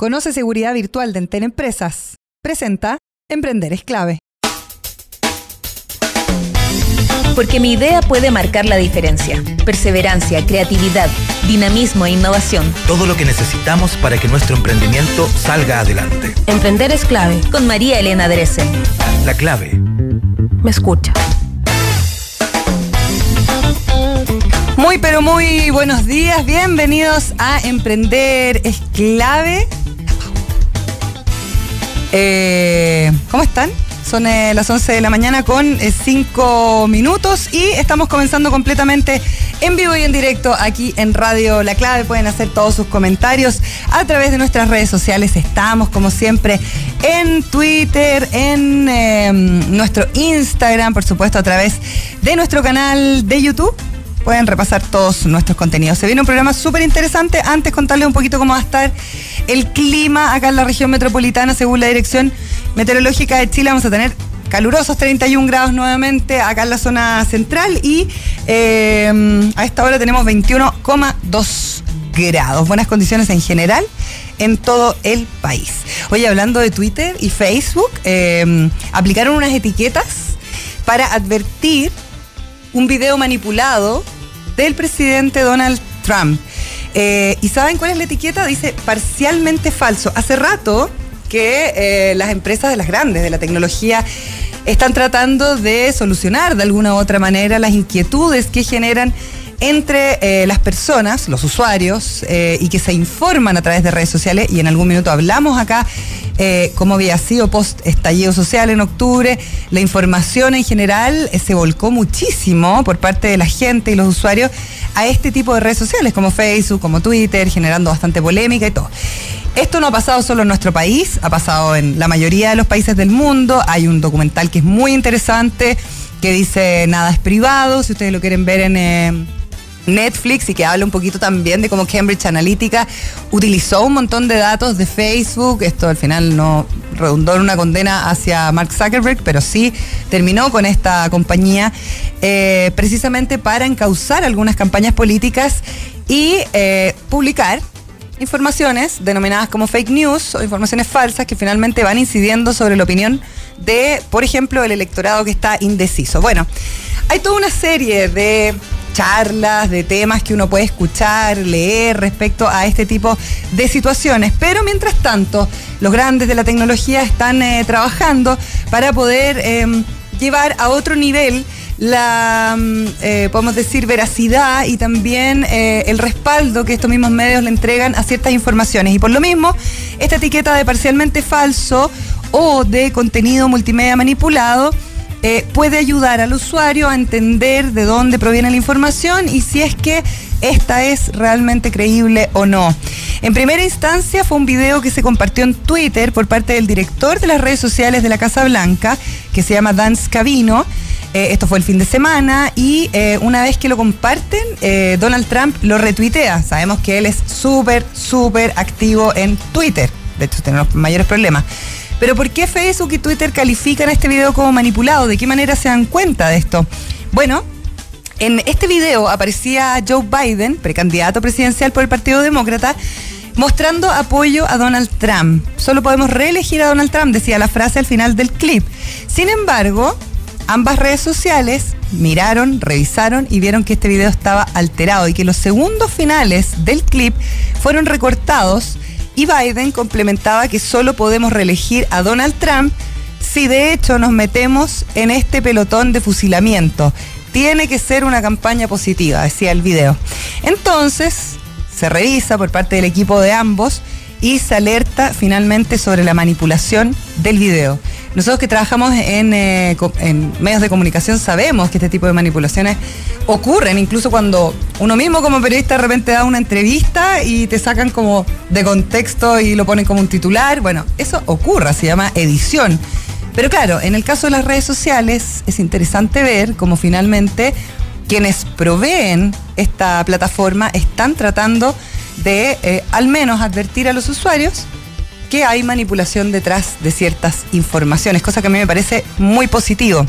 Conoce seguridad virtual de Enten Empresas. Presenta Emprender es clave. Porque mi idea puede marcar la diferencia. Perseverancia, creatividad, dinamismo e innovación. Todo lo que necesitamos para que nuestro emprendimiento salga adelante. Emprender es clave. Con María Elena Dresen. La clave. Me escucha. Muy pero muy buenos días, bienvenidos a Emprender es clave. Eh, ¿Cómo están? Son eh, las 11 de la mañana con 5 minutos y estamos comenzando completamente en vivo y en directo aquí en Radio La Clave. Pueden hacer todos sus comentarios a través de nuestras redes sociales. Estamos, como siempre, en Twitter, en eh, nuestro Instagram, por supuesto, a través de nuestro canal de YouTube pueden repasar todos nuestros contenidos. Se viene un programa súper interesante. Antes contarles un poquito cómo va a estar el clima acá en la región metropolitana según la Dirección Meteorológica de Chile. Vamos a tener calurosos 31 grados nuevamente acá en la zona central y eh, a esta hora tenemos 21,2 grados. Buenas condiciones en general en todo el país. Oye, hablando de Twitter y Facebook, eh, aplicaron unas etiquetas para advertir un video manipulado del presidente Donald Trump. Eh, ¿Y saben cuál es la etiqueta? Dice parcialmente falso. Hace rato que eh, las empresas de las grandes de la tecnología están tratando de solucionar de alguna u otra manera las inquietudes que generan entre eh, las personas, los usuarios, y que se informan a través de redes sociales, y en algún minuto hablamos acá eh, cómo había sido post estallido social en octubre. La información en general eh, se volcó muchísimo por parte de la gente y los usuarios a este tipo de redes sociales como Facebook, como Twitter, generando bastante polémica y todo. Esto no ha pasado solo en nuestro país, ha pasado en la mayoría de los países del mundo. Hay un documental que es muy interesante que dice Nada es privado, si ustedes lo quieren ver en... Eh, Netflix y que habla un poquito también de cómo Cambridge Analytica utilizó un montón de datos de Facebook. Esto al final no redundó en una condena hacia Mark Zuckerberg, pero sí terminó con esta compañía eh, precisamente para encauzar algunas campañas políticas y eh, publicar informaciones denominadas como fake news o informaciones falsas que finalmente van incidiendo sobre la opinión de, por ejemplo, el electorado que está indeciso. Bueno, hay toda una serie de charlas, de temas que uno puede escuchar, leer respecto a este tipo de situaciones. Pero mientras tanto, los grandes de la tecnología están eh, trabajando para poder em, llevar a otro nivel la, mm, eh, podemos decir, veracidad y también eh, el respaldo que estos mismos medios le entregan a ciertas informaciones. Y por lo mismo, esta etiqueta de parcialmente falso o de contenido multimedia manipulado eh, puede ayudar al usuario a entender de dónde proviene la información y si es que esta es realmente creíble o no. En primera instancia fue un video que se compartió en Twitter por parte del director de las redes sociales de la Casa Blanca, que se llama Dan Scavino. Eh, esto fue el fin de semana y eh, una vez que lo comparten, Donald Trump lo retuitea. Sabemos que él es súper, súper activo en Twitter. De hecho, tiene los mayores problemas. Pero ¿por qué Facebook y Twitter califican este video como manipulado? ¿De qué manera se dan cuenta de esto? Bueno, en este video aparecía Joe Biden, precandidato presidencial por el Partido Demócrata, mostrando apoyo a Donald Trump. Solo podemos reelegir a Donald Trump, decía la frase al final del clip. Sin embargo, ambas redes sociales miraron, revisaron y vieron que este video estaba alterado y que los segundos finales del clip fueron recortados y Biden complementaba que solo podemos reelegir a Donald Trump si de hecho nos metemos en este pelotón de fusilamiento. Tiene que ser una campaña positiva, decía el video. Entonces, se revisa por parte del equipo de ambos y se alerta finalmente sobre la manipulación del video. Nosotros que trabajamos en, eh, en, medios de comunicación sabemos que este tipo de manipulaciones ocurren, incluso cuando uno mismo como periodista de repente da una entrevista y te sacan como de contexto y lo ponen como un titular. Bueno, eso ocurre, se llama edición. Pero claro, en el caso de las redes sociales es interesante ver cómo finalmente quienes proveen esta plataforma están tratando de eh, al menos advertir a los usuarios que hay manipulación detrás de ciertas informaciones, cosa que a mí me parece muy positivo.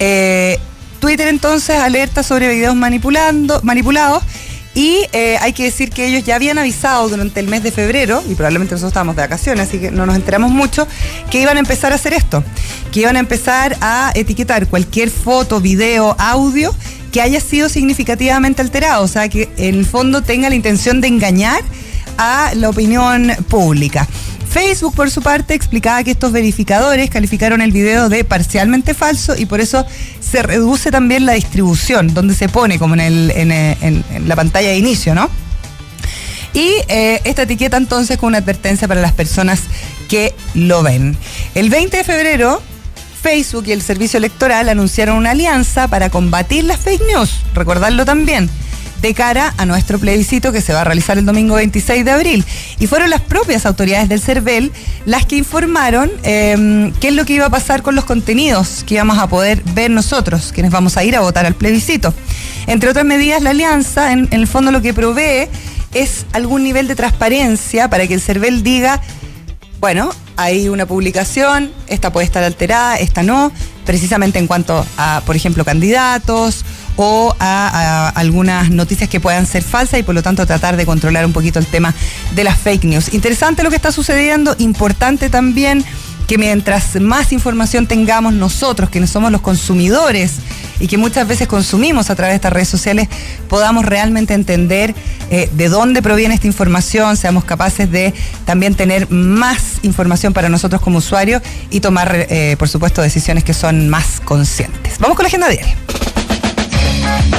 Eh, Twitter entonces alerta sobre videos manipulando, manipulados Y eh, hay que decir que ellos ya habían avisado durante el mes de febrero, y probablemente nosotros estábamos de vacaciones, así que no nos enteramos mucho, que iban a empezar a hacer esto, que iban a empezar a etiquetar cualquier foto, video, audio que haya sido significativamente alterado, o sea, que en el fondo tenga la intención de engañar a la opinión pública. Facebook, por su parte, explicaba que estos verificadores calificaron el video de parcialmente falso y por eso se reduce también la distribución, donde se pone como en, en, la pantalla de inicio, ¿no? Y eh, esta etiqueta entonces con una advertencia para las personas que lo ven. El 20 de febrero, Facebook y el Servicio Electoral anunciaron una alianza para combatir las fake news, recordarlo también de cara a nuestro plebiscito que se va a realizar el domingo 26 de abril. Y fueron las propias autoridades del CERVEL las que informaron em, qué es lo que iba a pasar con los contenidos que íbamos a poder ver nosotros, quienes vamos a ir a votar al plebiscito. Entre otras medidas, la alianza, en, en el fondo lo que provee es algún nivel de transparencia para que el CERVEL diga, bueno, hay una publicación, esta puede estar alterada, esta no, precisamente en cuanto a, por ejemplo, candidatos o a, algunas noticias que puedan ser falsas y por lo tanto tratar de controlar un poquito el tema de las fake news. Interesante lo que está sucediendo, importante también que mientras más información tengamos nosotros, quienes somos los consumidores y que muchas veces consumimos a través de estas redes sociales, podamos realmente entender eh, de dónde proviene esta información, seamos capaces de también tener más información para nosotros como usuarios y tomar, eh, por supuesto, decisiones que son más conscientes. Vamos con la agenda diaria.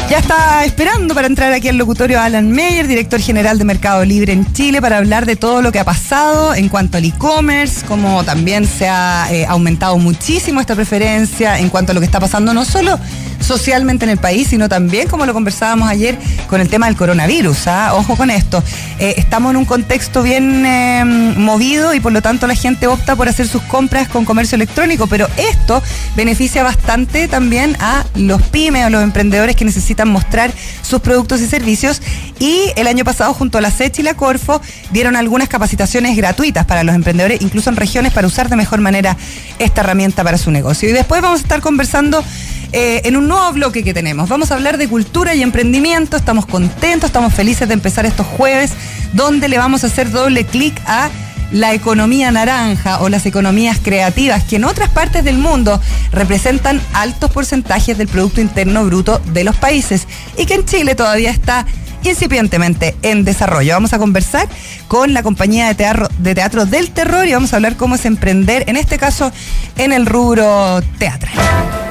Ya está esperando para entrar aquí al locutorio Alan Meyer, director general de Mercado Libre en Chile, para hablar de todo lo que ha pasado en cuanto al e-commerce, cómo también se ha eh, aumentado muchísimo esta preferencia en cuanto a lo que está pasando no solo socialmente en el país, sino también, como lo conversábamos ayer, con el tema del coronavirus. ¿ah? Ojo con esto. Eh, estamos en un contexto bien eh, movido y por lo tanto la gente opta por hacer sus compras con comercio electrónico, pero esto beneficia bastante también a los pymes o los emprendedores que necesitan mostrar sus productos y servicios. Y el año pasado, junto a la SECH y la Corfo, dieron algunas capacitaciones gratuitas para los emprendedores, incluso en regiones, para usar de mejor manera esta herramienta para su negocio. Y después vamos a estar conversando eh, en un nuevo bloque que tenemos. Vamos a hablar de cultura y emprendimiento. Estamos contentos, estamos felices de empezar estos jueves, donde le vamos a hacer doble clic a la economía naranja o las economías creativas, que en otras partes del mundo representan altos porcentajes del Producto Interno Bruto de los países y que en Chile todavía está incipientemente en desarrollo. Vamos a conversar con la compañía de teatro, de teatro del terror y vamos a hablar cómo es emprender, en este caso, en el rubro teatral.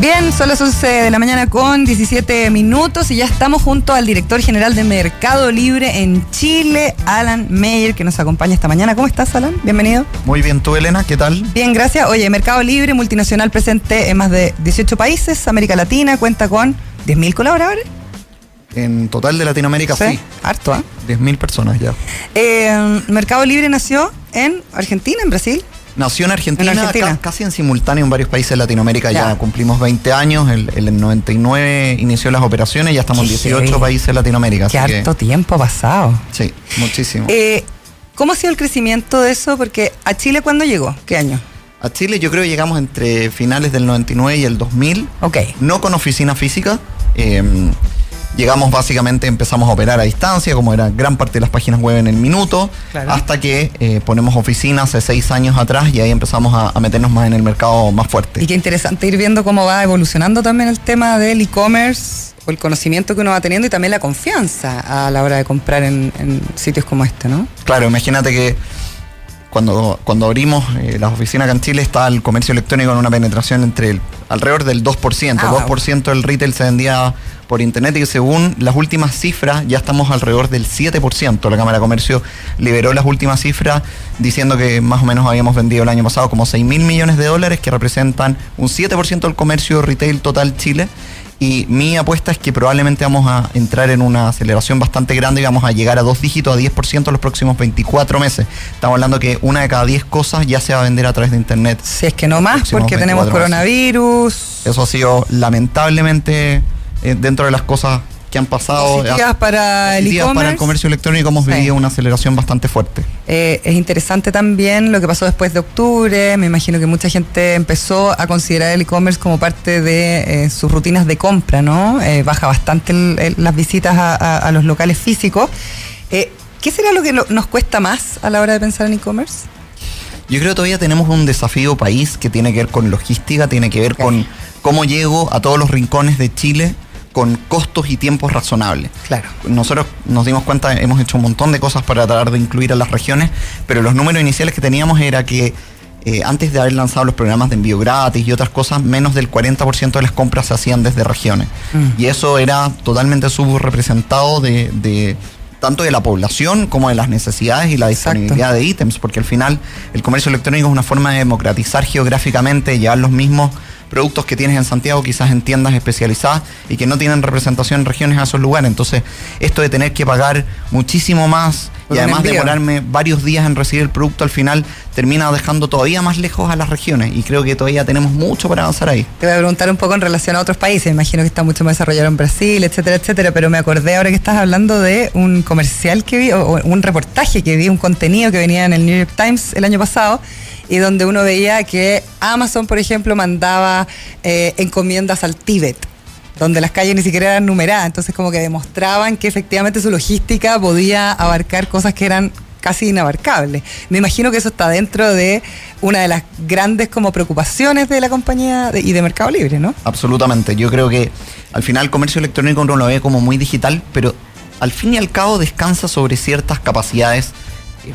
Bien, son las 11 de la mañana con 17 minutos y ya estamos junto al director general de Mercado Libre en Chile, Alan Meyer, que nos acompaña esta mañana. ¿Cómo estás, Alan? Bienvenido. Muy bien, tú, Elena, ¿qué tal? Bien, gracias. Oye, Mercado Libre, multinacional presente en más de 18 países, América Latina, cuenta con 10.000 colaboradores. En total de Latinoamérica, sí. Harto, ¿ah? ¿eh? 10.000 personas ya. Eh, Mercado Libre nació en Argentina, en Brasil. Nació en Argentina, casi en simultáneo en varios países de Latinoamérica. Ya, cumplimos 20 años, el, el, 99 inició las operaciones, ya estamos en 18 países de Latinoamérica. Qué harto tiempo ha pasado. Sí, muchísimo. Eh, ¿Cómo ha sido el crecimiento de eso? Porque a Chile, ¿cuándo llegó? ¿Qué año? A Chile yo creo que llegamos entre finales del 99 y el 2000. Ok. No con oficina física. Eh, Llegamos básicamente, empezamos a operar a distancia, como era gran parte de las páginas web en el minuto, hasta que eh, ponemos oficinas hace seis años atrás y ahí empezamos a, meternos más en el mercado más fuerte. Y qué interesante ir viendo cómo va evolucionando también el tema del e-commerce o el conocimiento que uno va teniendo y también la confianza a la hora de comprar en, sitios como este, ¿no? Claro, imagínate que cuando, cuando abrimos eh, las oficinas acá en Chile está el comercio electrónico en una penetración entre el, alrededor del 2%. 2% ah, del retail se vendía por internet y según las últimas cifras ya estamos alrededor del 7%. La Cámara de Comercio liberó las últimas cifras diciendo que más o menos habíamos vendido el año pasado como 6 mil millones de dólares que representan un 7% del comercio retail total Chile y mi apuesta es que probablemente vamos a entrar en una aceleración bastante grande y vamos a llegar a dos dígitos, a 10% en los próximos 24 meses. Estamos hablando que una de cada 10 cosas ya se va a vender a través de Internet. Si es que no más, porque tenemos coronavirus. Eso ha sido lamentablemente eh, dentro de las cosas que han pasado. Positivas para el positivas para el comercio electrónico hemos Sí. vivido una aceleración bastante fuerte. Eh, es interesante también lo que pasó después de octubre. Me imagino que mucha gente empezó a considerar el e-commerce como parte de eh, sus rutinas de compra, ¿no? Eh, baja bastante el- el- las visitas a, a- a los locales físicos. Eh, ¿Qué será lo que lo- nos cuesta más a la hora de pensar en e-commerce? Yo creo que todavía tenemos un desafío país que tiene que ver con logística, tiene que ver con cómo llego a todos los rincones de Chile con costos y tiempos razonables. Claro. Nosotros nos dimos cuenta, hemos hecho un montón de cosas para tratar de incluir a las regiones, pero los números iniciales que teníamos era que eh, antes de haber lanzado los programas de envío gratis y otras cosas, menos del 40% de las compras se hacían desde regiones. Mm. Y eso era totalmente subrepresentado de, de tanto de la población como de las necesidades y la Exacto. disponibilidad de ítems, porque al final el comercio electrónico es una forma de democratizar geográficamente, llevar los mismos productos que tienes en Santiago, quizás en tiendas especializadas y que no tienen representación en regiones a esos lugares. Entonces, esto de tener que pagar muchísimo más y además demorarme varios días en recibir el producto al final termina dejando todavía más lejos a las regiones y creo que todavía tenemos mucho para avanzar ahí. Te voy a preguntar un poco en relación a otros países. Imagino que está mucho más desarrollado en Brasil, etcétera, etcétera. Pero me acordé ahora que estás hablando de un comercial que vi, o, o un reportaje que vi, un contenido que venía en el New York Times el año pasado, y donde uno veía que Amazon, por ejemplo, mandaba eh, encomiendas al Tíbet donde las calles ni siquiera eran numeradas, entonces como que demostraban que efectivamente su logística podía abarcar cosas que eran casi inabarcables. Me imagino que eso está dentro de una de las grandes como preocupaciones de la compañía y de Mercado Libre, ¿no? Absolutamente. Yo creo que al final el comercio electrónico uno lo ve como muy digital, pero al fin y al cabo descansa sobre ciertas capacidades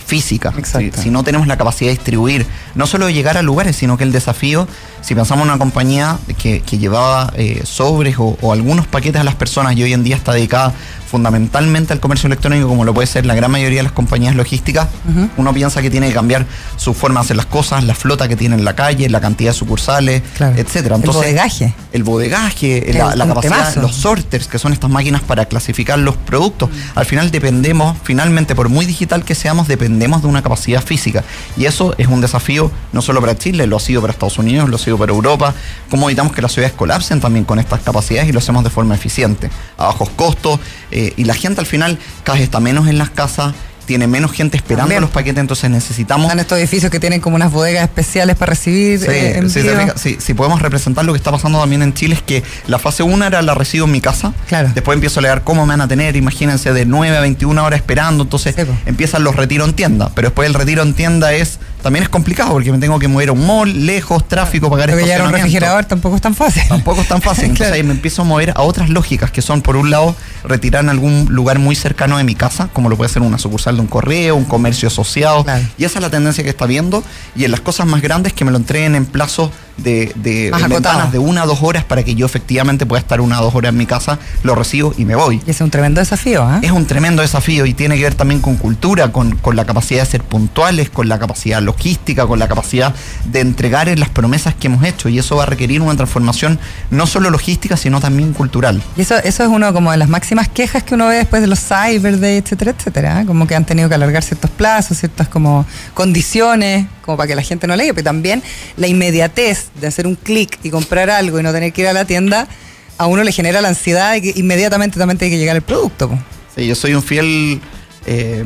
físicas. Si, no tenemos la capacidad de distribuir, no solo de llegar a lugares, sino que el desafío, si pensamos en una compañía que, que llevaba eh, sobres o, o algunos paquetes a las personas y hoy en día está dedicada fundamentalmente al comercio electrónico, como lo puede ser la gran mayoría de las compañías logísticas, Ujú. uno piensa que tiene que cambiar su forma de hacer las cosas, la flota que tiene en la calle, la cantidad de sucursales, Claro. etcétera. El bodegaje. el bodegaje, la, capacidad, temazo. los sorters, que son estas máquinas para clasificar los productos. Al final dependemos, finalmente, por muy digital que seamos, dependemos de una capacidad física. Y eso es un desafío no solo para Chile, lo ha sido para Estados Unidos, lo ha sido para Europa. ¿Cómo evitamos que las ciudades colapsen también con estas capacidades y lo hacemos de forma eficiente, a bajos costos? eh, y la gente al final cada vez está menos en las casas, tiene menos gente esperando También. los paquetes, entonces necesitamos Están estos edificios que tienen como unas bodegas especiales para recibir Sí, eh, sí, sí, podemos representar lo que está pasando también en Chile es que la fase 1 era la recibo en mi casa. Claro. Después empiezo a leer cómo me van a tener, imagínense, de 9 a 21 horas esperando. Entonces empiezan los retiros en tienda. Pero después el retiro en tienda es también es complicado porque me tengo que mover a un mall, lejos, tráfico, pagar Porque llevar un estacionamiento. refrigerador tampoco es tan fácil. Tampoco es tan fácil. Entonces Claro. ahí me empiezo a mover a otras lógicas que son, por un lado, retirar en algún lugar muy cercano de mi casa, como lo puede ser una sucursal de un correo, un comercio asociado. Claro. Y esa es la tendencia que está viendo. Y en las cosas más grandes que me lo entreguen en plazos de, de ventanas de una a dos horas para que yo efectivamente pueda estar una a dos horas en mi casa, lo recibo y me voy. Y es un tremendo desafío, ¿ah? Es un tremendo desafío y tiene que ver también con cultura, con, con la capacidad de ser puntuales, con la capacidad logística, con la capacidad de entregar en las promesas que hemos hecho. Y eso va a requerir una transformación no solo logística, sino también cultural. Y eso, eso es uno como de las máximas quejas que uno ve después de los Cyber Day, etcétera, etcétera. ¿eh? Como que han tenido que alargar ciertos plazos, ciertas como condiciones, como para que la gente no leia, pero también la inmediatez de hacer un clic y comprar algo y no tener que ir a la tienda, a uno le genera la ansiedad de que inmediatamente también tiene que llegar el producto. Sí, yo soy un fiel eh,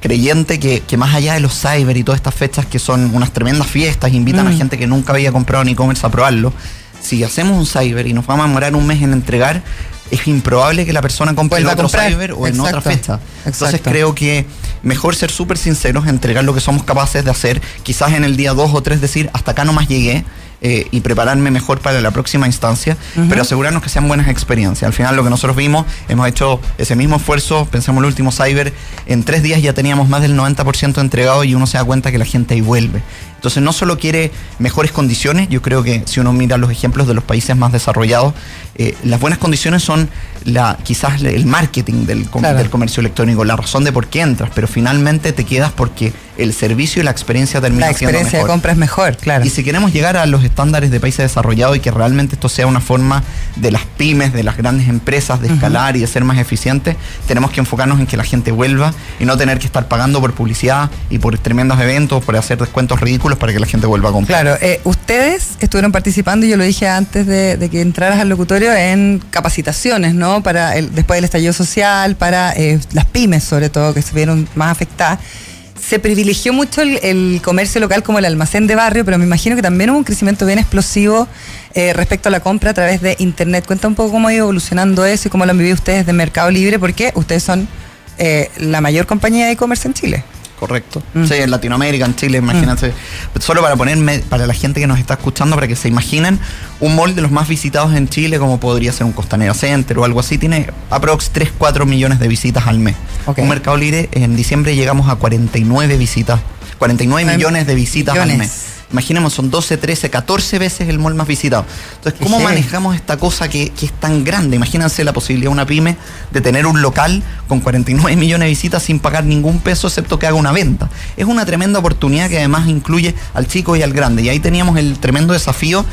creyente que, que más allá de los cyber y todas estas fechas que son unas tremendas fiestas, invitan a Mm. gente que nunca había comprado en e-commerce a probarlo, si hacemos un cyber y nos vamos a demorar un mes en entregar, es improbable que la persona compre en otro comprar. cyber o en otra Exacto. fecha. Entonces creo que mejor ser súper sinceros, entregar lo que somos capaces de hacer, quizás en el día dos o tres decir, hasta acá nomás llegué. Eh, y prepararme mejor para la próxima instancia, pero asegurarnos que sean buenas experiencias. Al final lo que nosotros vimos, hemos hecho ese mismo esfuerzo, pensemos en el último cyber, en tres días ya teníamos más del 90% entregado y uno se da cuenta que la gente ahí vuelve. Entonces no solo quiere mejores condiciones, yo creo que si uno mira los ejemplos de los países más desarrollados, eh, las buenas condiciones son la quizás el marketing del, com- Claro. del comercio electrónico, la razón de por qué entras, pero finalmente te quedas porque el servicio y la experiencia termina La siendo experiencia de mejor. compra es mejor, claro. Y si queremos llegar a los estándares de países desarrollados y que realmente esto sea una forma de las pymes, de las grandes empresas, de escalar y de ser más eficientes, tenemos que enfocarnos en que la gente vuelva y no tener que estar pagando por publicidad y por tremendos eventos, por hacer descuentos ridículos para que la gente vuelva a comprar. Claro, eh, ustedes estuvieron participando, y yo lo dije antes de, que entraras al locutorio, en capacitaciones, ¿no? Para el, después del estallido social, para eh, las pymes sobre todo, que se vieron más afectadas se privilegió mucho el, comercio local como el almacén de barrio, pero me imagino que también hubo un crecimiento bien explosivo eh, respecto a la compra a través de Internet. Cuenta un poco cómo ha ido evolucionando eso y cómo lo han vivido ustedes de Mercado Libre, porque ustedes son eh, la mayor compañía de e-commerce en Chile. Correcto. Mm. Sí, en Latinoamérica, en Chile, imagínate. Mm. Solo para ponerme, para la gente que nos está escuchando, para que se imaginen, un mall de los más visitados en Chile, como podría ser un Costanera Center o algo así, tiene aprox 3, 4 millones de visitas al mes. Un Mercado Libre, en diciembre llegamos a 49 visitas, 49 millones de visitas al mes imaginemos, son 12, 13, 14 veces el mall más visitado. Entonces, ¿cómo manejamos esta cosa que, es tan grande? Imagínense la posibilidad de una pyme de tener un local con 49 millones de visitas sin pagar ningún peso, excepto que haga una venta. Es una tremenda oportunidad que además incluye al chico y al grande. Y ahí teníamos el tremendo desafío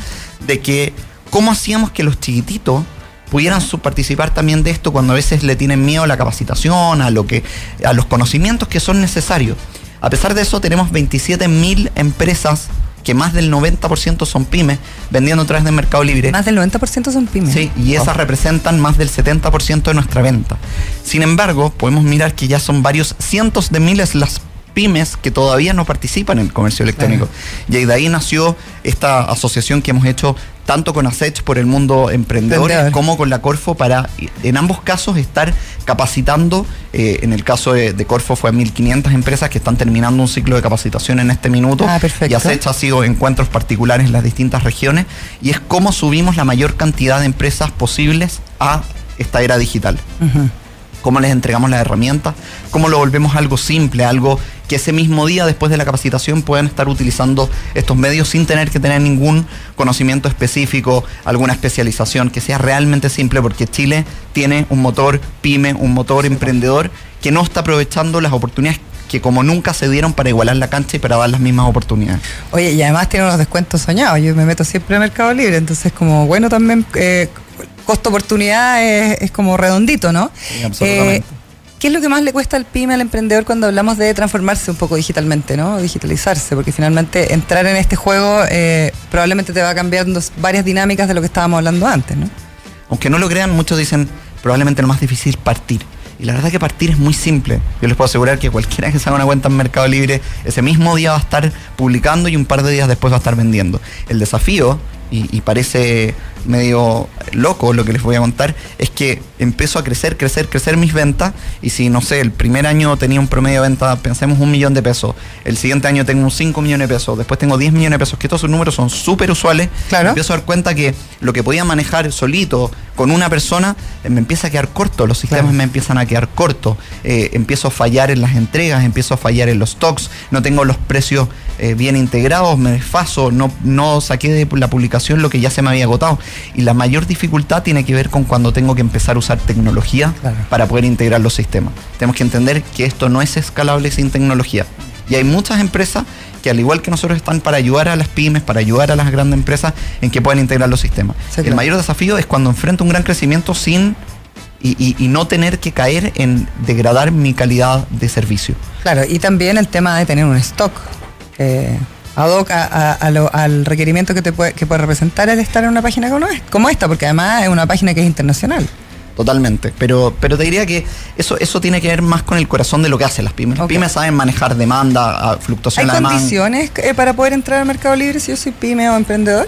de que, ¿cómo hacíamos que los chiquititos pudieran participar también de esto cuando a veces le tienen miedo a la capacitación, a lo que, a los conocimientos que son necesarios. A pesar de eso, tenemos 27.000 empresas que más del 90% son pymes, vendiendo a través del Mercado Libre. Más del 90% son pymes. Sí, y esas representan más del 70% de nuestra venta. Sin embargo, podemos mirar que ya son varios cientos de miles las pymes que todavía no participan en el comercio electrónico. Y de ahí nació esta asociación que hemos hecho tanto con ASECH por el mundo emprendedor como con la Corfo para, en ambos casos, estar capacitando. Eh, en el caso de, Corfo fue a 1.500 empresas que están terminando un ciclo de capacitación en este minuto. Ah, y ASECH ha sido encuentros particulares en las distintas regiones y es cómo subimos la mayor cantidad de empresas posibles a esta era digital cómo les entregamos las herramientas, cómo lo volvemos algo simple, algo que ese mismo día después de la capacitación puedan estar utilizando estos medios sin tener que tener ningún conocimiento específico, alguna especialización, que sea realmente simple, porque Chile tiene un motor pyme, un motor emprendedor que no está aprovechando las oportunidades que como nunca se dieron para igualar la cancha y para dar las mismas oportunidades. Oye, y además tiene unos descuentos soñados. Yo me meto siempre en Mercado Libre, entonces como bueno también eh, costo-oportunidad es, como redondito, ¿no? Sí, absolutamente. Eh, ¿Qué es lo que más le cuesta al pyme, al emprendedor, cuando hablamos de transformarse un poco digitalmente, ¿no? Digitalizarse, porque finalmente entrar en este juego eh, probablemente te va cambiando varias dinámicas de lo que estábamos hablando antes, ¿no? Aunque no lo crean, muchos dicen probablemente lo más difícil es partir. Y la verdad que partir es muy simple. Yo les puedo asegurar que cualquiera que se haga una cuenta en Mercado Libre, ese mismo día va a estar publicando y un par de días después va a estar vendiendo. El desafío, y parece medio loco lo que les voy a contar, es que empezó a crecer, crecer, crecer mis ventas y si, no sé, el primer año tenía un promedio de venta, pensemos un millón de pesos, el siguiente año tengo 5 millones de pesos, después tengo 10 millones de pesos, que estos números son súper usuales, claro. empiezo a dar cuenta que lo que podía manejar solito con una persona eh, me empieza a quedar corto, los sistemas me empiezan a quedar cortos, eh, empiezo a fallar en las entregas, empiezo a fallar en los stocks, no tengo los precios eh, bien integrados, me desfaso, no, no saqué de la publicación lo que ya se me había agotado. Y la mayor dificultad tiene que ver con cuando tengo que empezar a usar tecnología para poder integrar los sistemas. Tenemos que entender que esto no es escalable sin tecnología. Y hay muchas empresas que al igual que nosotros están para ayudar a las pymes, para ayudar a las grandes empresas en que puedan integrar los sistemas. El mayor desafío es cuando enfrento un gran crecimiento sin y, no tener que caer en degradar mi calidad de servicio. Claro, y también el tema de tener un stock. Eh, ad hoc al requerimiento que, te puede, que puede representar el estar en una página como, esta, porque además es una página que es internacional. Totalmente, pero, pero te diría que eso, eso tiene que ver más con el corazón de lo que hacen las pymes. Las pymes saben manejar demanda, fluctuación de demanda. ¿Hay condiciones eh, para poder entrar al mercado libre si yo soy pyme o emprendedor?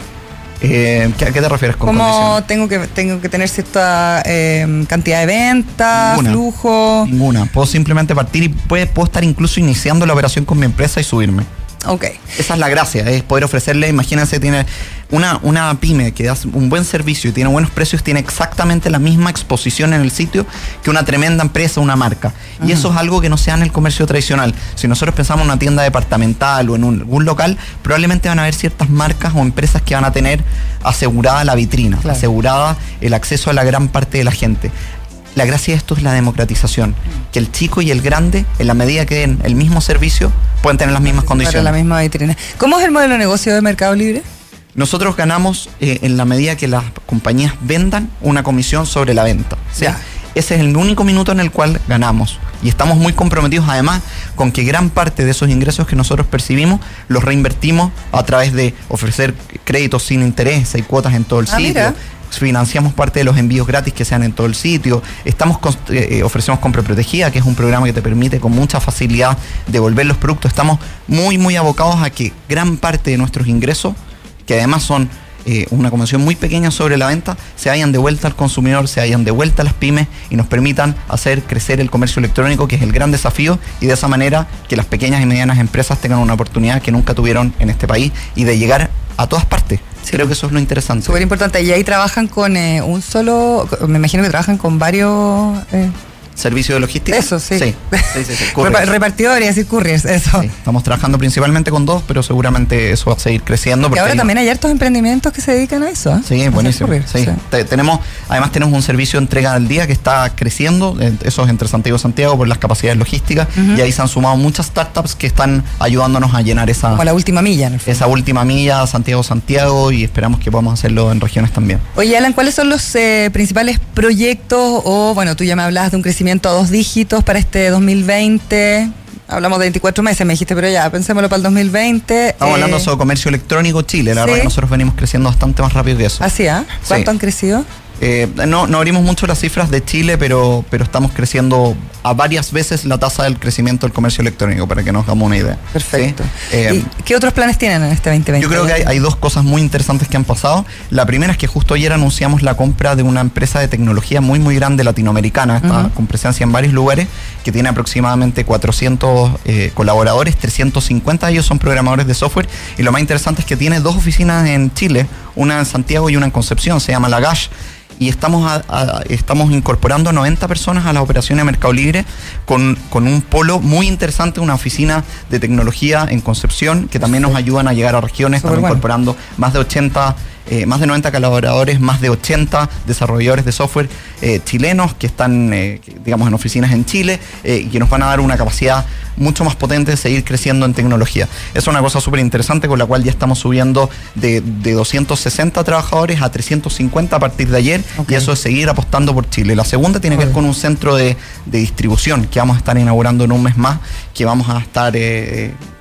Eh, ¿A qué te refieres con ¿Cómo tengo que, tengo que tener cierta eh, cantidad de ventas, flujo? Ninguna. Puedo simplemente partir y puedo estar incluso iniciando la operación con mi empresa y subirme. Ok. Esa es la gracia, es poder ofrecerle, imagínense, tiene una, una pyme que da un buen servicio y tiene buenos precios, tiene exactamente la misma exposición en el sitio que una tremenda empresa, una marca. Y eso es algo que no se da en el comercio tradicional. Si nosotros pensamos en una tienda departamental o en un, algún local, probablemente van a haber ciertas marcas o empresas que van a tener asegurada la vitrina, asegurada el acceso a la gran parte de la gente. La gracia de esto es la democratización, que el chico y el grande, en la medida que den el mismo servicio, pueden tener las mismas condiciones. la misma vitrina. ¿Cómo es el modelo de negocio de Mercado Libre? Nosotros ganamos eh, en la medida que las compañías vendan una comisión sobre la venta. ¿sí? Ya. Ese es el único minuto en el cual ganamos. Y estamos muy comprometidos además con que gran parte de esos ingresos que nosotros percibimos los reinvertimos a través de ofrecer créditos sin interés, hay cuotas en todo el Ah, sitio. mira. Financiamos parte de los envíos gratis que sean en todo el sitio. Estamos con- eh, ofrecemos compra protegida, que es un programa que te permite con mucha facilidad devolver los productos. Estamos muy, muy abocados a que gran parte de nuestros ingresos, que además son eh, una comisión muy pequeña sobre la venta, se vayan de vuelta al consumidor, se vayan de vuelta a las pymes y nos permitan hacer crecer el comercio electrónico, que es el gran desafío, y de esa manera que las pequeñas y medianas empresas tengan una oportunidad que nunca tuvieron en este país y de llegar a todas partes. Sí. Creo que eso es lo interesante. Súper importante. Y ahí trabajan con eh, un solo, me imagino que trabajan con varios... eh, ¿Servicio de logística? Eso, sí. Sí, sí, sí, sí, repartidores y couriers, eso. Estamos trabajando principalmente con dos, pero seguramente eso va a seguir creciendo. Porque ahora hay- también hay hartos emprendimientos que se dedican a eso. ¿eh? Sí, buenísimo. Te- tenemos, además tenemos un servicio de entrega del día que está creciendo, eh, eso es entre Santiago y Santiago por las capacidades logísticas, y ahí se han sumado muchas startups que están ayudándonos a llenar esa, Como la última milla, en el esa última milla Santiago-Santiago y esperamos que podamos hacerlo en regiones también. Oye, Alan, ¿cuáles son los eh, principales proyectos o, bueno, tú ya me hablabas de un crecimiento a dos dígitos para este 2020? Hablamos de 24 meses, me dijiste, pero ya, pensémoslo para el 2020. Estamos eh, hablando sobre comercio electrónico Chile, la sí. verdad que nosotros venimos creciendo bastante más rápido que eso. Así, ¿ah? ¿Cuánto Sí. han crecido? Eh, no, no abrimos mucho las cifras de Chile, pero, pero estamos creciendo a varias veces la tasa del crecimiento del comercio electrónico, para que nos hagamos una idea. Perfecto. ¿Sí? Eh, ¿Y qué otros planes tienen en este 2020? Yo creo que hay, hay dos cosas muy interesantes que han pasado. La primera es que justo ayer anunciamos la compra de una empresa de tecnología muy, muy grande latinoamericana, está con presencia en varios lugares, que tiene aproximadamente 400 eh, colaboradores, 350 de ellos son programadores de software, y lo más interesante es que tiene dos oficinas en Chile, una en Santiago y una en Concepción, se llama Lagash. Y estamos, a- a- estamos incorporando 90 personas a las operaciones de Mercado Libre con, con un polo muy interesante, una oficina de tecnología en Concepción que también nos ayudan a llegar a regiones, estamos incorporando más de 80, eh, más de 90 colaboradores, más de 80 desarrolladores de software eh, chilenos que están, eh, digamos, en oficinas en Chile y que nos van a dar una capacidad mucho más potente de seguir creciendo en tecnología. Es una cosa súper interesante con la cual ya estamos subiendo de, de 260 trabajadores a 350 a partir de ayer y eso es seguir apostando por Chile. La segunda tiene que ver con un centro de, de distribución que vamos a estar inaugurando en un mes más, que vamos a estar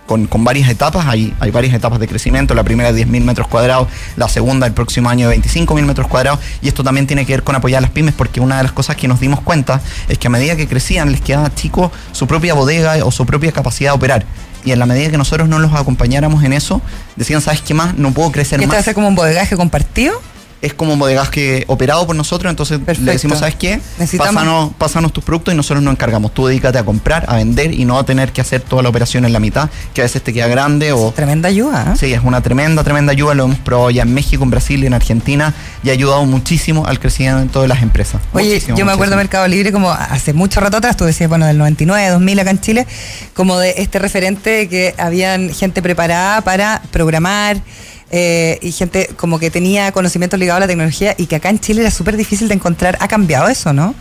con, con varias etapas. Hay, hay varias etapas de crecimiento. La primera de 10.000 metros cuadrados, la segunda el próximo año de 25.000 metros cuadrados. Y esto también tiene que ver con apoyar a las pymes, porque una de las cosas que nos dimos cuenta es que a medida que crecían les quedaba chico su propia bodega o su propia capacidad de operar. Y en la medida que nosotros no los acompañáramos en eso, decían, ¿sabes qué más? No puedo crecer ¿Y esto va a más ser como un bodegaje compartido? Es como un bodegaje operado por nosotros, entonces Perfecto. le decimos, ¿sabes qué? Pásanos, pásanos tus productos y nosotros nos encargamos. Tú dedícate a comprar, a vender y no a tener que hacer toda la operación en la mitad, que a veces te queda grande o... Tremenda ayuda. ¿eh? Sí, es una tremenda, tremenda ayuda. Lo hemos probado ya en México, en Brasil y en Argentina y ha ayudado muchísimo al crecimiento de las empresas. Oye, Muchísimo, yo me acuerdo de. Mercado Libre como hace mucho rato atrás, tú decías, bueno, del 99, 2000 acá en Chile, como de este referente de que habían gente preparada para programar eh, y gente como que tenía conocimientos ligados a la tecnología y que acá en Chile era súper difícil de encontrar. ¿Ha cambiado eso, no?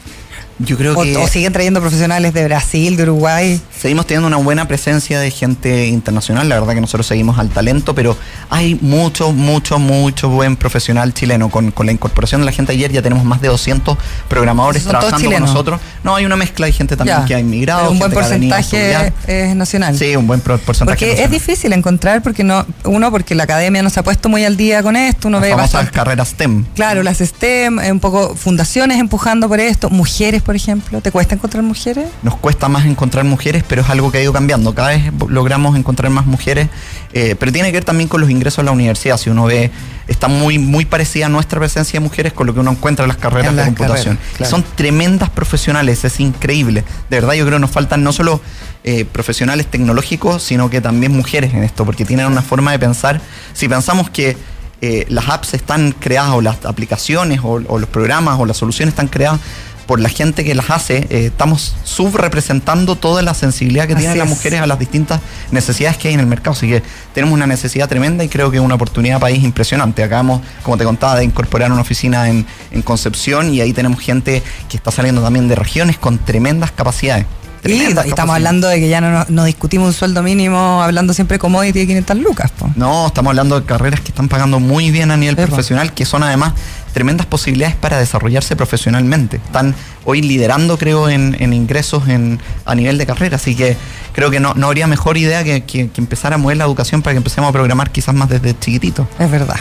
Yo creo O, que... o siguen trayendo profesionales de Brasil, de Uruguay. Seguimos teniendo una buena presencia de gente internacional, la verdad que nosotros seguimos al talento, pero hay mucho, mucho, mucho buen profesional chileno. Con, con la incorporación de la gente ayer ya tenemos más de 200 programadores ¿Son todos trabajando con nosotros. No, hay una mezcla, hay gente también Ya, que ha inmigrado. pero un buen porcentaje es nacional. Sí, un buen porcentaje. Porque es nacional. difícil encontrar, porque no, uno, porque la academia no se ha puesto muy al día con esto, uno Las ve bastante. carreras STEM. Claro, las STEM, eh, un poco fundaciones empujando por esto, mujeres, por ejemplo. ¿Te cuesta encontrar mujeres? Nos cuesta más encontrar mujeres, pero es algo que ha ido cambiando. Cada vez logramos encontrar más mujeres, eh, pero tiene que ver también con los ingresos a la universidad. Si uno ve, está muy, muy parecida nuestra presencia de mujeres con lo que uno encuentra en las carreras En de computación. carreras, claro. Son tremendas profesionales, es increíble. De verdad, yo creo que nos faltan no solo eh, profesionales tecnológicos, sino que también mujeres en esto, porque tienen una forma de pensar. Si pensamos que eh, las apps están creadas, o las aplicaciones, o, o los programas, o las soluciones están creadas por la gente que las hace, eh, estamos subrepresentando toda la sensibilidad que Así tienen las es. mujeres a las distintas necesidades que hay en el mercado. Así que tenemos una necesidad tremenda y creo que es una oportunidad país impresionante. Acabamos, como te contaba, de incorporar una oficina en, en Concepción y ahí tenemos gente que está saliendo también de regiones con tremendas capacidades. y estamos hablando de que ya no, no, discutimos un sueldo mínimo hablando siempre de commodity de 500 lucas. No, estamos hablando de carreras que están pagando muy bien a nivel profesional, que son además tremendas posibilidades para desarrollarse profesionalmente. Están hoy liderando, creo, en, ingresos en, a nivel de carrera. Así que creo que no, no habría mejor idea que, que, empezar a mover la educación para que empecemos a programar quizás más desde chiquitito. Es verdad.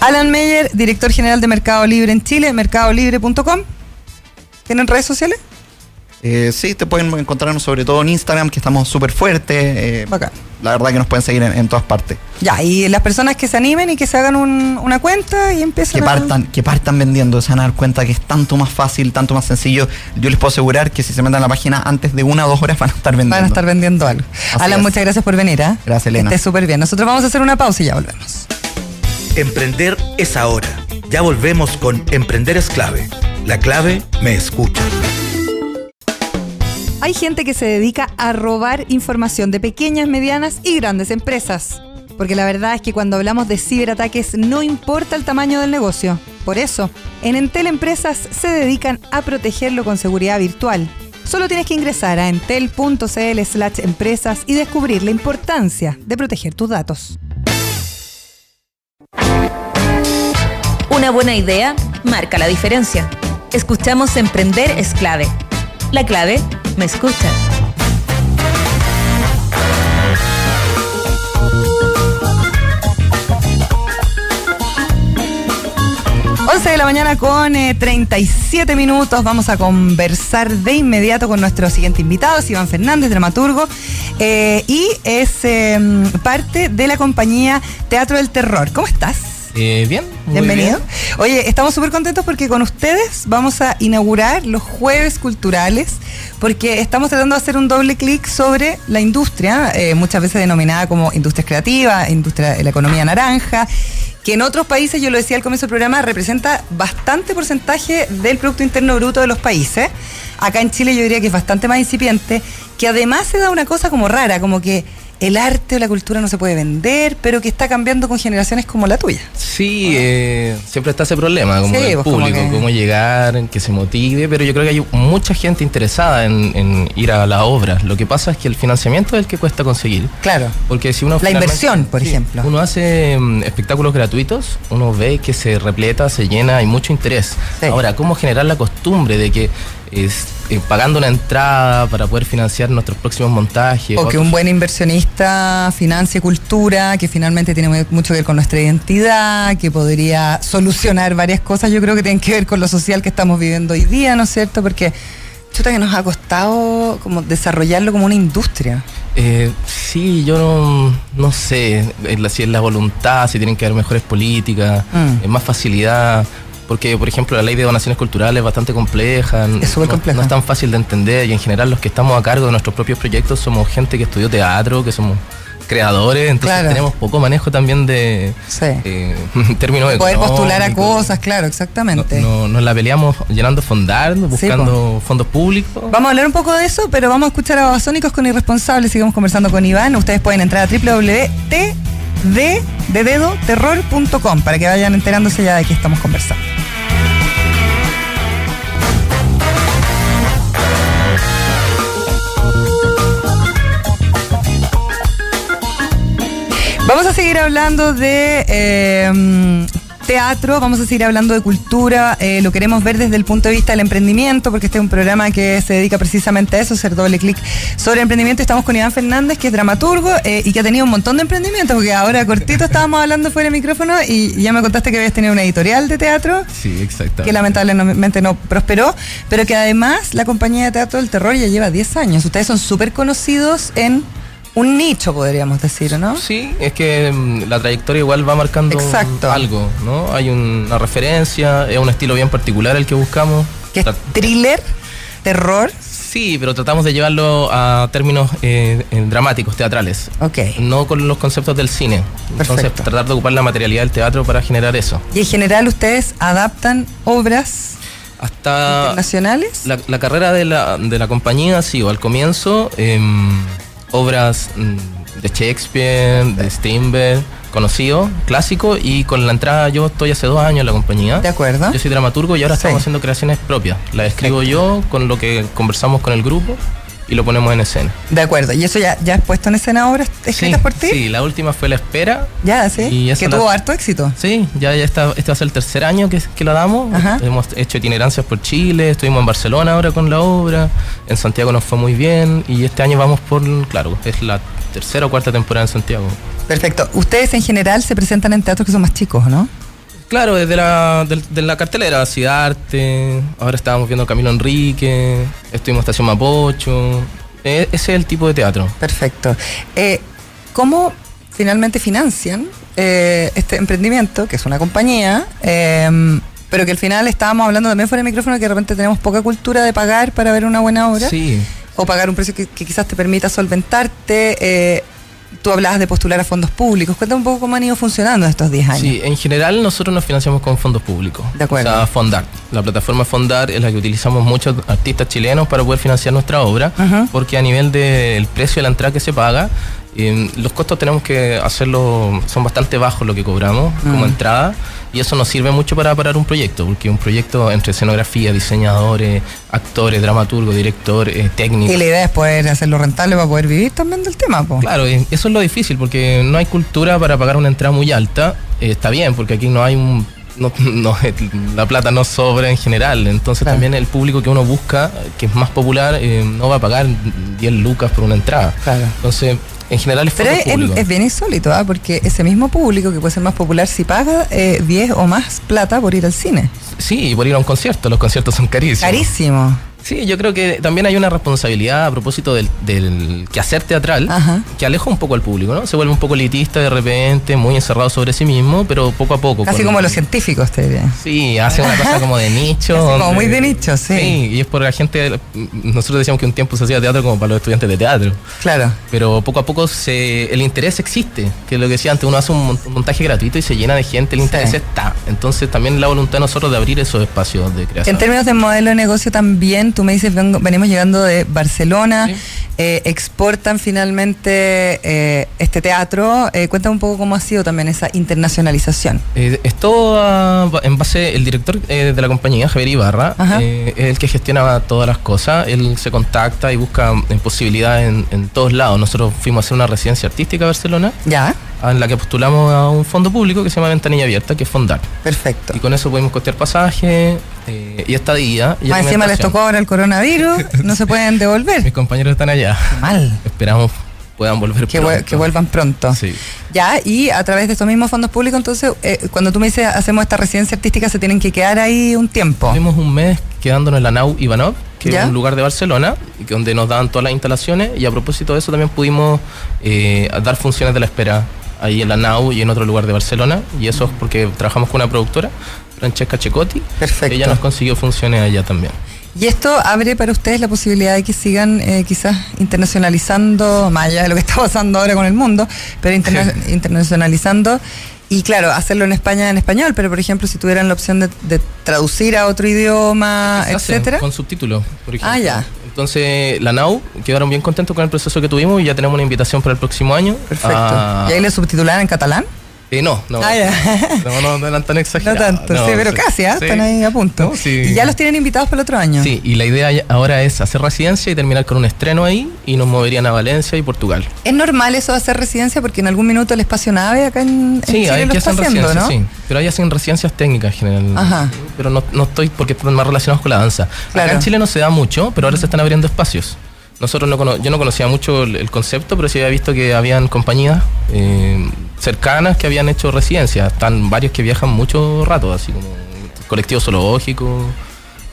Alan Meyer, director general de Mercado Libre en Chile, mercadolibre.com. ¿Tienen redes sociales? Eh, sí, te pueden encontrarnos sobre todo en Instagram, que estamos súper fuertes. Eh, la verdad que nos pueden seguir en, todas partes. Ya, y las personas que se animen y que se hagan una cuenta y empiecen que partan, Que partan vendiendo, se van a dar cuenta que es tanto más fácil, tanto más sencillo. Yo les puedo asegurar que si se meten a la página antes de una o dos horas van a estar vendiendo. Van a estar vendiendo algo. Alan, muchas gracias por venir. ¿eh? Gracias, Elena. Esté súper bien. Nosotros vamos a hacer una pausa y ya volvemos. Emprender es ahora. Ya volvemos con Emprender es clave. La clave me escucha. Hay gente que se dedica a robar información de pequeñas, medianas y grandes empresas. Porque la verdad es que cuando hablamos de ciberataques no importa el tamaño del negocio. Por eso, en Entel Empresas se dedican a protegerlo con seguridad virtual. Solo tienes que ingresar a entel.cl slash empresas y descubrir la importancia de proteger tus datos. Una buena idea marca la diferencia. Escuchamos Emprender es clave. La clave me escucha. 11 de la mañana con 37 eh, minutos. Vamos a conversar de inmediato con nuestro siguiente invitado, Iván Fernández, dramaturgo, eh, y es em, parte de la compañía Teatro del Terror. ¿Cómo estás? Eh, bien. Bienvenido. Oye, estamos súper contentos porque con ustedes vamos a inaugurar los jueves culturales porque estamos tratando de hacer un doble clic sobre la industria, eh, muchas veces denominada como industria creativa, industria de la economía naranja, que en otros países, yo lo decía al comienzo del programa, representa bastante porcentaje del Producto Interno Bruto de los países. Acá en Chile yo diría que es bastante más incipiente, que además se da una cosa como rara, como que el arte o la cultura no se puede vender, pero que está cambiando con generaciones como la tuya. Sí, eh, siempre está ese problema, como el pues, público, cómo llegar, que se motive, pero yo creo que hay mucha gente interesada en, ir a la obra. Lo que pasa es que el financiamiento es el que cuesta conseguir. Claro. Porque si uno... La inversión, por ejemplo. Uno hace mm, espectáculos gratuitos, uno ve que se repleta, se llena, hay mucho interés. Ahora, ¿cómo generar la costumbre de que es, eh, pagando una entrada para poder financiar nuestros próximos montajes. O que un buen inversionista financie cultura, que finalmente tiene mucho que ver con nuestra identidad, que podría solucionar varias cosas, yo creo que tienen que ver con lo social que estamos viviendo hoy día, ¿no es cierto? Porque chuta que nos ha costado como desarrollarlo como una industria. Eh, sí, yo no, no sé si es la voluntad, si tienen que haber mejores políticas, mm. más facilidad porque por ejemplo la ley de donaciones culturales es bastante compleja, es súper compleja. No, es tan fácil de entender y en general los que estamos a cargo de nuestros propios proyectos somos gente que estudió teatro, que somos creadores, entonces tenemos poco manejo también de sí. eh, términos de Poder postular a cosas, claro, exactamente. No, nos la peleamos llenando fondar, buscando fondos públicos. Vamos a hablar un poco de eso, pero vamos a escuchar a Babasónicos con Irresponsables, sigamos conversando con Iván. Ustedes pueden entrar a www.t de, de dedo terror.com para que vayan enterándose ya de qué estamos conversando. Vamos a seguir hablando de eh, teatro, vamos a seguir hablando de cultura, eh, lo queremos ver desde el punto de vista del emprendimiento, porque este es un programa que se dedica precisamente a eso, hacer doble clic sobre emprendimiento. Estamos con Iván Fernández, que es dramaturgo eh, y que ha tenido un montón de emprendimientos, porque ahora cortito estábamos hablando fuera de micrófono y ya me contaste que habías tenido una editorial de teatro. Sí, exacto. Que lamentablemente no prosperó, pero que además la compañía de teatro del terror ya lleva 10 años. Ustedes son súper conocidos en un nicho, podríamos decir, ¿no? Sí, es que mm, la trayectoria igual va marcando algo, ¿no? Hay una referencia, es un estilo bien particular el que buscamos. ¿Qué es thriller? ¿Terror? Sí, pero tratamos de llevarlo a términos eh, dramáticos, teatrales. Ok. No con los conceptos del cine. Entonces, tratar de ocupar la materialidad del teatro para generar eso. ¿Y en general ustedes adaptan obras hasta internacionales? La, carrera de la, de la compañía, sí, o al comienzo. Eh, obras mm, de Shakespeare, de Strindberg, conocido, clásico, y con la entrada yo estoy hace dos años en la compañía. De acuerdo. Yo soy dramaturgo y ahora estamos haciendo creaciones propias. Las escribo yo con lo que conversamos con el grupo y lo ponemos en escena. De acuerdo. ¿Y eso ya, ya has puesto en escena obras escritas sí, por ti? Sí, la última fue La Espera. Ya, sí. Y que la- tuvo harto éxito. Sí, ya, ya está, este va a ser el tercer año que, que la damos. Ajá. Hemos hecho itinerancias por Chile, estuvimos en Barcelona ahora con la obra, en Santiago nos fue muy bien y este año vamos por, claro, es la tercera o cuarta temporada en Santiago. Perfecto. Ustedes en general se presentan en teatros que son más chicos, ¿no? Claro, desde la, del- de, la cartelera, Cidarte, ahora estábamos viendo Camilo Enrique, estuvimos en Estación Mapocho, Eh, ese es el tipo de teatro. Perfecto. Eh, ¿Cómo finalmente financian eh, este emprendimiento, que es una compañía, eh, pero que al final estábamos hablando también fuera del micrófono que de repente tenemos poca cultura de pagar para ver una buena obra? Sí, O pagar un precio que, que quizás te permita solventarte. Tú hablabas de postular a fondos públicos. Cuéntame un poco cómo han ido funcionando estos 10 años. Sí, en general nosotros nos financiamos con fondos públicos. De acuerdo. O sea, Fondar. La plataforma Fondar es la que utilizamos muchos artistas chilenos para poder financiar nuestra obra, porque a nivel del precio de la entrada que se paga, eh, los costos tenemos que hacerlo, son bastante bajos lo que cobramos como Mm. entrada, y eso nos sirve mucho para parar un proyecto, porque un proyecto entre escenografía, diseñadores, actores, dramaturgo, director, eh, técnico. Y la idea es poder hacerlo rentable para poder vivir también del tema. po. Claro, eso es lo difícil porque no hay cultura para pagar una entrada muy alta. Eh, está bien, porque aquí no hay un. No, no, la plata no sobra en general. Entonces Claro. también el público que uno busca, que es más popular, eh, no va a pagar 10 lucas por una entrada. Claro. Entonces, en general es Pero es, bien insólito, ¿ah? porque ese mismo público que puede ser más popular si paga eh, 10 o más plata por ir al cine. Sí, y por ir a un concierto. Los conciertos son carísimos. Carísimo. Sí, yo creo que también hay una responsabilidad a propósito del, del quehacer teatral Ajá. que aleja un poco al público, ¿no? Se vuelve un poco elitista de repente, muy encerrado sobre sí mismo, pero poco a poco. Casi como los científicos, te diría. Sí, hace una cosa como de nicho. Como muy de nicho, sí. y es por la gente. Nosotros decíamos que un tiempo se hacía teatro como para los estudiantes de teatro. Claro. Pero poco a poco se, el interés existe. Que es lo que decía antes, uno hace un, mon- un montaje gratuito y se llena de gente, el Sí. interés está. Entonces también la voluntad de nosotros de abrir esos espacios de creación. En términos de modelo de negocio también, tú me dices, vengo- venimos llegando de Barcelona, Sí. eh, exportan finalmente eh, este teatro. Eh, cuéntame un poco cómo ha sido también esa internacionalización. Eh, es todo en base, el director de la compañía, Javier Ibarra, es el que gestiona todas las cosas. Él se contacta y busca posibilidades en, en todos lados. Nosotros fuimos a hacer una residencia artística a Barcelona, Ya, en la que postulamos a un fondo público que se llama Ventanilla Abierta, que es Fondar. perfecto. Y con eso pudimos costear pasaje eh, y estadía. Y encima les tocó ahora el coronavirus, no se pueden Mis devolver. compañeros están allá. Mal. Esperamos puedan volver Que, pronto. que vuelvan pronto. Sí. Ya, y a través de estos mismos fondos públicos, entonces, eh, cuando tú me dices hacemos esta residencia artística, se tienen que quedar ahí un tiempo. Tuvimos un mes quedándonos en la Nau Ivanov, que ¿Ya? es un lugar de Barcelona, donde nos daban todas las instalaciones. Y a propósito de eso, también pudimos eh, dar funciones de la espera ahí en la Nau y en otro lugar de Barcelona. Y eso es porque trabajamos con una productora, Francesca Checotti. Perfecto. Ella nos consiguió funciones allá también. Y esto abre para ustedes la posibilidad de que sigan eh, quizás internacionalizando, más allá de lo que está pasando ahora con el mundo, pero interna- internacionalizando. Y claro, hacerlo en España en español, pero por ejemplo, si tuvieran la opción de, de traducir a otro idioma, etcétera. Con subtítulos, por ejemplo. Ah, ya. Entonces, la NAU quedaron bien contentos con el proceso que tuvimos y ya tenemos una invitación para el próximo año. Perfecto. Ah, ¿Y ahí le subtitularan en catalán? Eh, no, no. Ah. No, no, no eran tan No exagerados. tanto, no, sí, pero casi, sí. están ahí a punto. Y ya los tienen invitados para el otro año. Sí, y la idea ahora es hacer residencia y terminar con un estreno ahí y nos moverían a Valencia y Portugal. ¿Es normal eso de hacer residencia? Porque en algún minuto el espacio nave acá en, en Sí, Chile hay lo que está hacer haciendo, ¿no? sí. Pero ahí hacen residencias técnicas en general. Ajá. Pero no, no estoy porque están más relacionados con la danza. Claro. Acá en Chile no se da mucho, pero ahora se están abriendo espacios. Nosotros no cono- yo no conocía mucho el, el concepto, pero sí había visto que habían compañías eh, cercanas que habían hecho residencias. Están varios que viajan mucho rato, así como colectivo zoológico,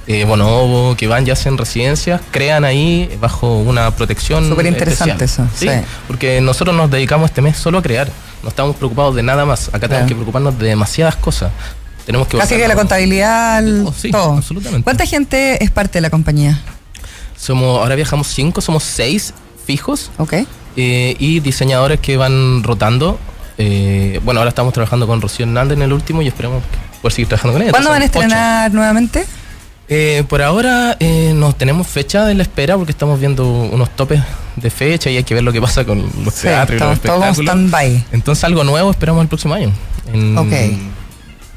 eh, Bonobo, que van y hacen residencias, crean ahí bajo una protección. Súper interesante eso, Sí, sí. porque nosotros nos dedicamos este mes solo a crear. No estamos preocupados de nada más. Acá Claro. tenemos que preocuparnos de demasiadas cosas. Tenemos que Casi que la contabilidad, el- Oh, sí, todo. absolutamente. ¿Cuánta gente es parte de la compañía? Somos, ahora viajamos cinco, somos seis fijos ¿Ok? eh, y diseñadores que van rotando. Eh, bueno, ahora estamos trabajando con Rocío Hernández en el último y esperamos poder seguir trabajando con ella. ¿Cuándo van a ocho. estrenar nuevamente? Eh, por ahora eh, no tenemos fecha en la espera porque estamos viendo unos topes de fecha y hay que ver lo que pasa con los Sí, teatros y los espectáculos. stand-by. Entonces algo nuevo esperamos el próximo año, en Ok.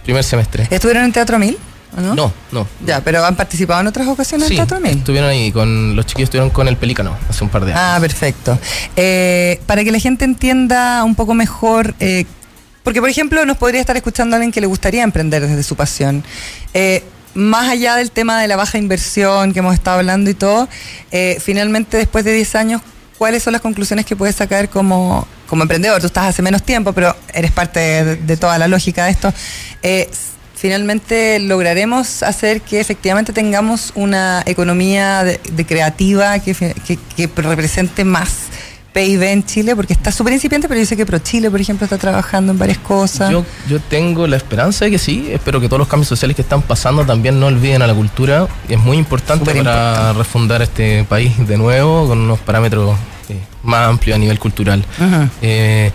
primer semestre. ¿Estuvieron en Teatro Mil ¿o ¿no? No, no. Ya, pero han participado en otras ocasiones Sí, Teatro Mil. estuvieron ahí, con los chiquillos estuvieron con el Pelícano hace un par de años. Ah, perfecto. Eh, para que la gente entienda un poco mejor, eh, porque por ejemplo nos podría estar escuchando alguien que le gustaría emprender desde su pasión. Eh, más allá del tema de la baja inversión que hemos estado hablando y todo, eh, finalmente después de 10 años, ¿cuáles son las conclusiones que puedes sacar como, como emprendedor? Tú estás hace menos tiempo, pero eres parte de, de toda la lógica de esto. Eh, finalmente lograremos hacer que efectivamente tengamos una economía de, de creativa que, que- que represente más PIB en Chile, porque está súper incipiente, pero yo sé que ProChile, por ejemplo, está trabajando en varias cosas. Yo, yo tengo la esperanza de que sí, espero que todos los cambios sociales que están pasando también no olviden a la cultura. Es muy importante Súper para importante. refundar este país de nuevo con unos parámetros eh, más amplios a nivel cultural. Eh,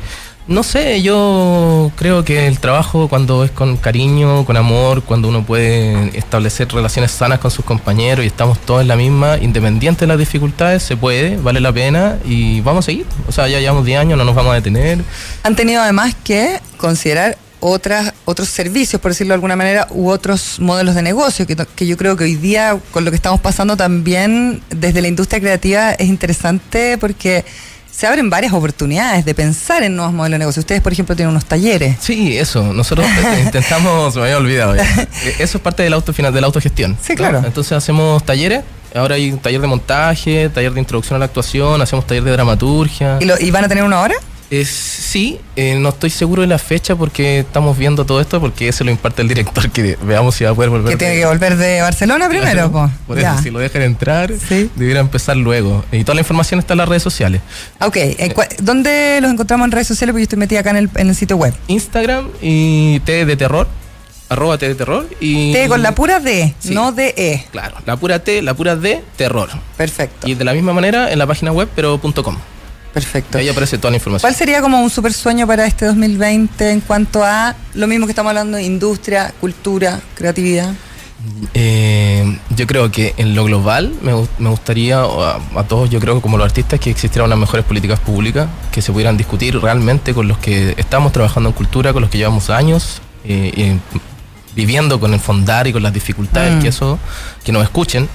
no sé, yo creo que el trabajo cuando es con cariño, con amor, cuando uno puede establecer relaciones sanas con sus compañeros y estamos todos en la misma, independiente de las dificultades, se puede, vale la pena y vamos a seguir. O sea, ya llevamos 10 años, no nos vamos a detener. Han tenido además que considerar otras, otros servicios, por decirlo de alguna manera, u otros modelos de negocio, que, que yo creo que hoy día, con lo que estamos pasando también desde la industria creativa, es interesante porque se abren varias oportunidades de pensar en nuevos modelos de negocio. Ustedes, por ejemplo, tienen unos talleres. Sí, eso. Nosotros eh, intentamos, me había olvidado ya. Eh, Eso es parte del autofina- de la autogestión. Sí, ¿no? claro. Entonces hacemos talleres. Ahora hay un taller de montaje, taller de introducción a la actuación, hacemos taller de dramaturgia. ¿Y, lo- y van a tener una hora? Es, sí, eh, no estoy seguro de la fecha porque estamos viendo todo esto porque eso lo imparte el director, que veamos si va a poder volver. Que tiene que volver de Barcelona primero, po. Por Ya. eso, si lo dejan entrar, Sí. debiera empezar luego. Y toda la información está en las redes sociales. Ok, eh, ¿dónde los encontramos en redes sociales? Porque yo estoy metida acá en el, en el sitio web. Instagram y T de terror, arroba T de terror. Y, T con la pura D, Sí. no de E. Claro, la pura T, la pura D, terror. Perfecto, Y de la misma manera en la página web, pero punto .com. perfecto. Ahí aparece toda la información. ¿Cuál sería como un super sueño para este 2020 en cuanto a lo mismo que estamos hablando, industria, cultura, creatividad? Eh, yo creo que en lo global me, gu- me gustaría, a, a todos yo creo como los artistas, que existieran unas mejores políticas públicas que se pudieran discutir realmente con los que estamos trabajando en cultura, con los que llevamos años, eh, eh, viviendo con el fondar y con las dificultades Mm. que eso, que nos escuchen,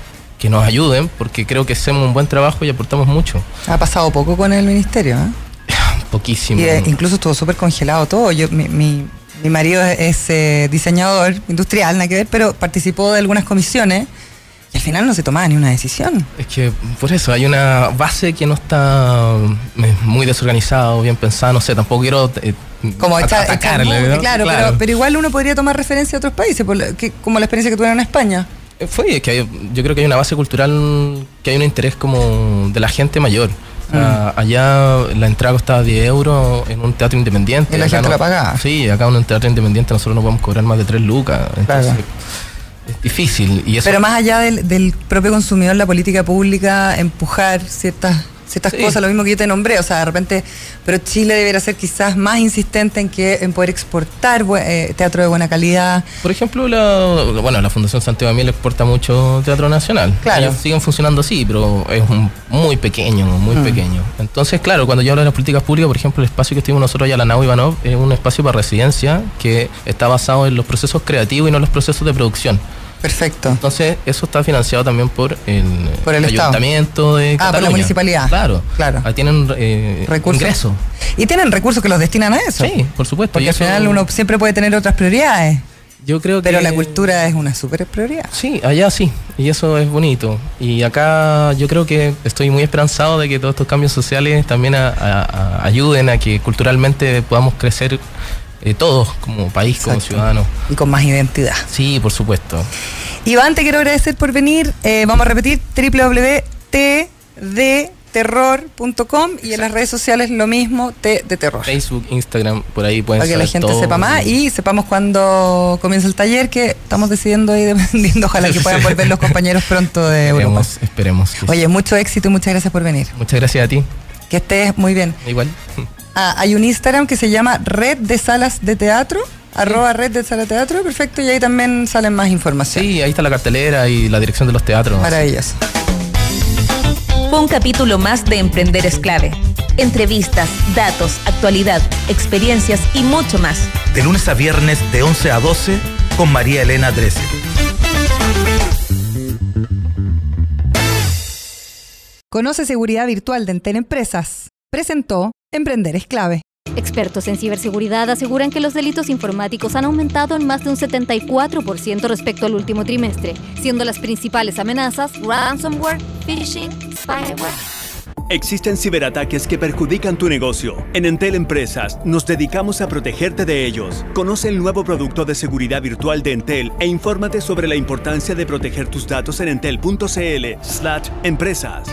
que nos ayuden, porque creo que hacemos un buen trabajo y aportamos mucho. Ha pasado poco con el ministerio, ¿eh? Poquísimo. Y eh, incluso estuvo súper congelado todo. Yo, mi, mi, mi marido es, eh, diseñador industrial, nada que ver, pero participó de algunas comisiones y al final no se tomaba ni una decisión. Es que por eso hay una base que no está mm, muy desorganizada o bien pensada, no sé, tampoco quiero eh, Como at- atacarle, ¿no? claro, Pero, pero igual uno podría tomar referencia a otros países, por que- como la experiencia que tuvieron en España. Eh, Fue, es que hay- yo creo que hay una base cultural, que hay un interés como de la gente mayor. Mm. Allá la entrada costaba 10 euros en un teatro independiente. Y la acá gente no- la pagaba. Sí, acá en un teatro independiente nosotros no podemos cobrar más de 3 lucas. Entonces, Claro. es difícil. Y eso Pero más allá del, del propio consumidor, la política pública, empujar ciertas ciertas Sí. cosas, lo mismo que yo te nombré, o sea, de repente, pero Chile debería ser quizás más insistente en que en poder exportar eh, teatro de buena calidad. Por ejemplo, la, bueno, la Fundación Santiago Amiel exporta mucho teatro nacional. Claro. Ellos siguen funcionando así, pero es un- muy pequeño, muy Mm. pequeño. Entonces, claro, cuando yo hablo de las políticas públicas, por ejemplo, el espacio que estuvimos nosotros allá, la Nau Ivanov, es un espacio para residencia que está basado en los procesos creativos y no en los procesos de producción. Perfecto. Entonces, eso está financiado también por el, Por el Estado. ayuntamiento de Ah, por la municipalidad. Claro. Claro. Ahí tienen eh, Recursos. ingresos. Y tienen recursos que los destinan a eso. Sí, por supuesto. Porque y al eso- final uno siempre puede tener otras prioridades, Yo creo que pero la cultura es una super prioridad. Sí, allá sí, y eso es bonito. Y acá yo creo que estoy muy esperanzado de que todos estos cambios sociales también a- a- a- ayuden a que culturalmente podamos crecer eh, todos como país, como ciudadanos. Y con más identidad. Sí, por supuesto. Iván, te quiero agradecer por venir. Eh, vamos a repetir www.tdterror.com y en las redes sociales lo mismo, T de terror. Facebook, Instagram, por ahí pueden Para que la gente todo. sepa más y sepamos cuándo comienza el taller, que estamos decidiendo ahí dependiendo. Ojalá que puedan volver los compañeros pronto de Europa. Esperemos, sí. Oye, mucho éxito y muchas gracias por venir. Muchas gracias a ti. Que estés muy bien. Igual. Ah, hay un Instagram que se llama Red de Salas de Teatro. Arroba red de sala teatro, perfecto, y ahí también salen más información. Sí, ahí está la cartelera y la dirección de los teatros. Maravillas. Fue un capítulo más de Emprender es clave. Entrevistas, datos, actualidad, experiencias y mucho más. De lunes a viernes de 11 a 12 con María Elena Drese. Conoce seguridad virtual de Enten Empresas. Presentó Emprender es clave. Expertos en ciberseguridad aseguran que los delitos informáticos han aumentado en más de un 74% respecto al último trimestre, siendo las principales amenazas ransomware, phishing, spyware. Existen ciberataques que perjudican tu negocio. En Entel Empresas nos dedicamos a protegerte de ellos. Conoce el nuevo producto de seguridad virtual de Entel e infórmate sobre la importancia de proteger tus datos en entel.cl/empresas.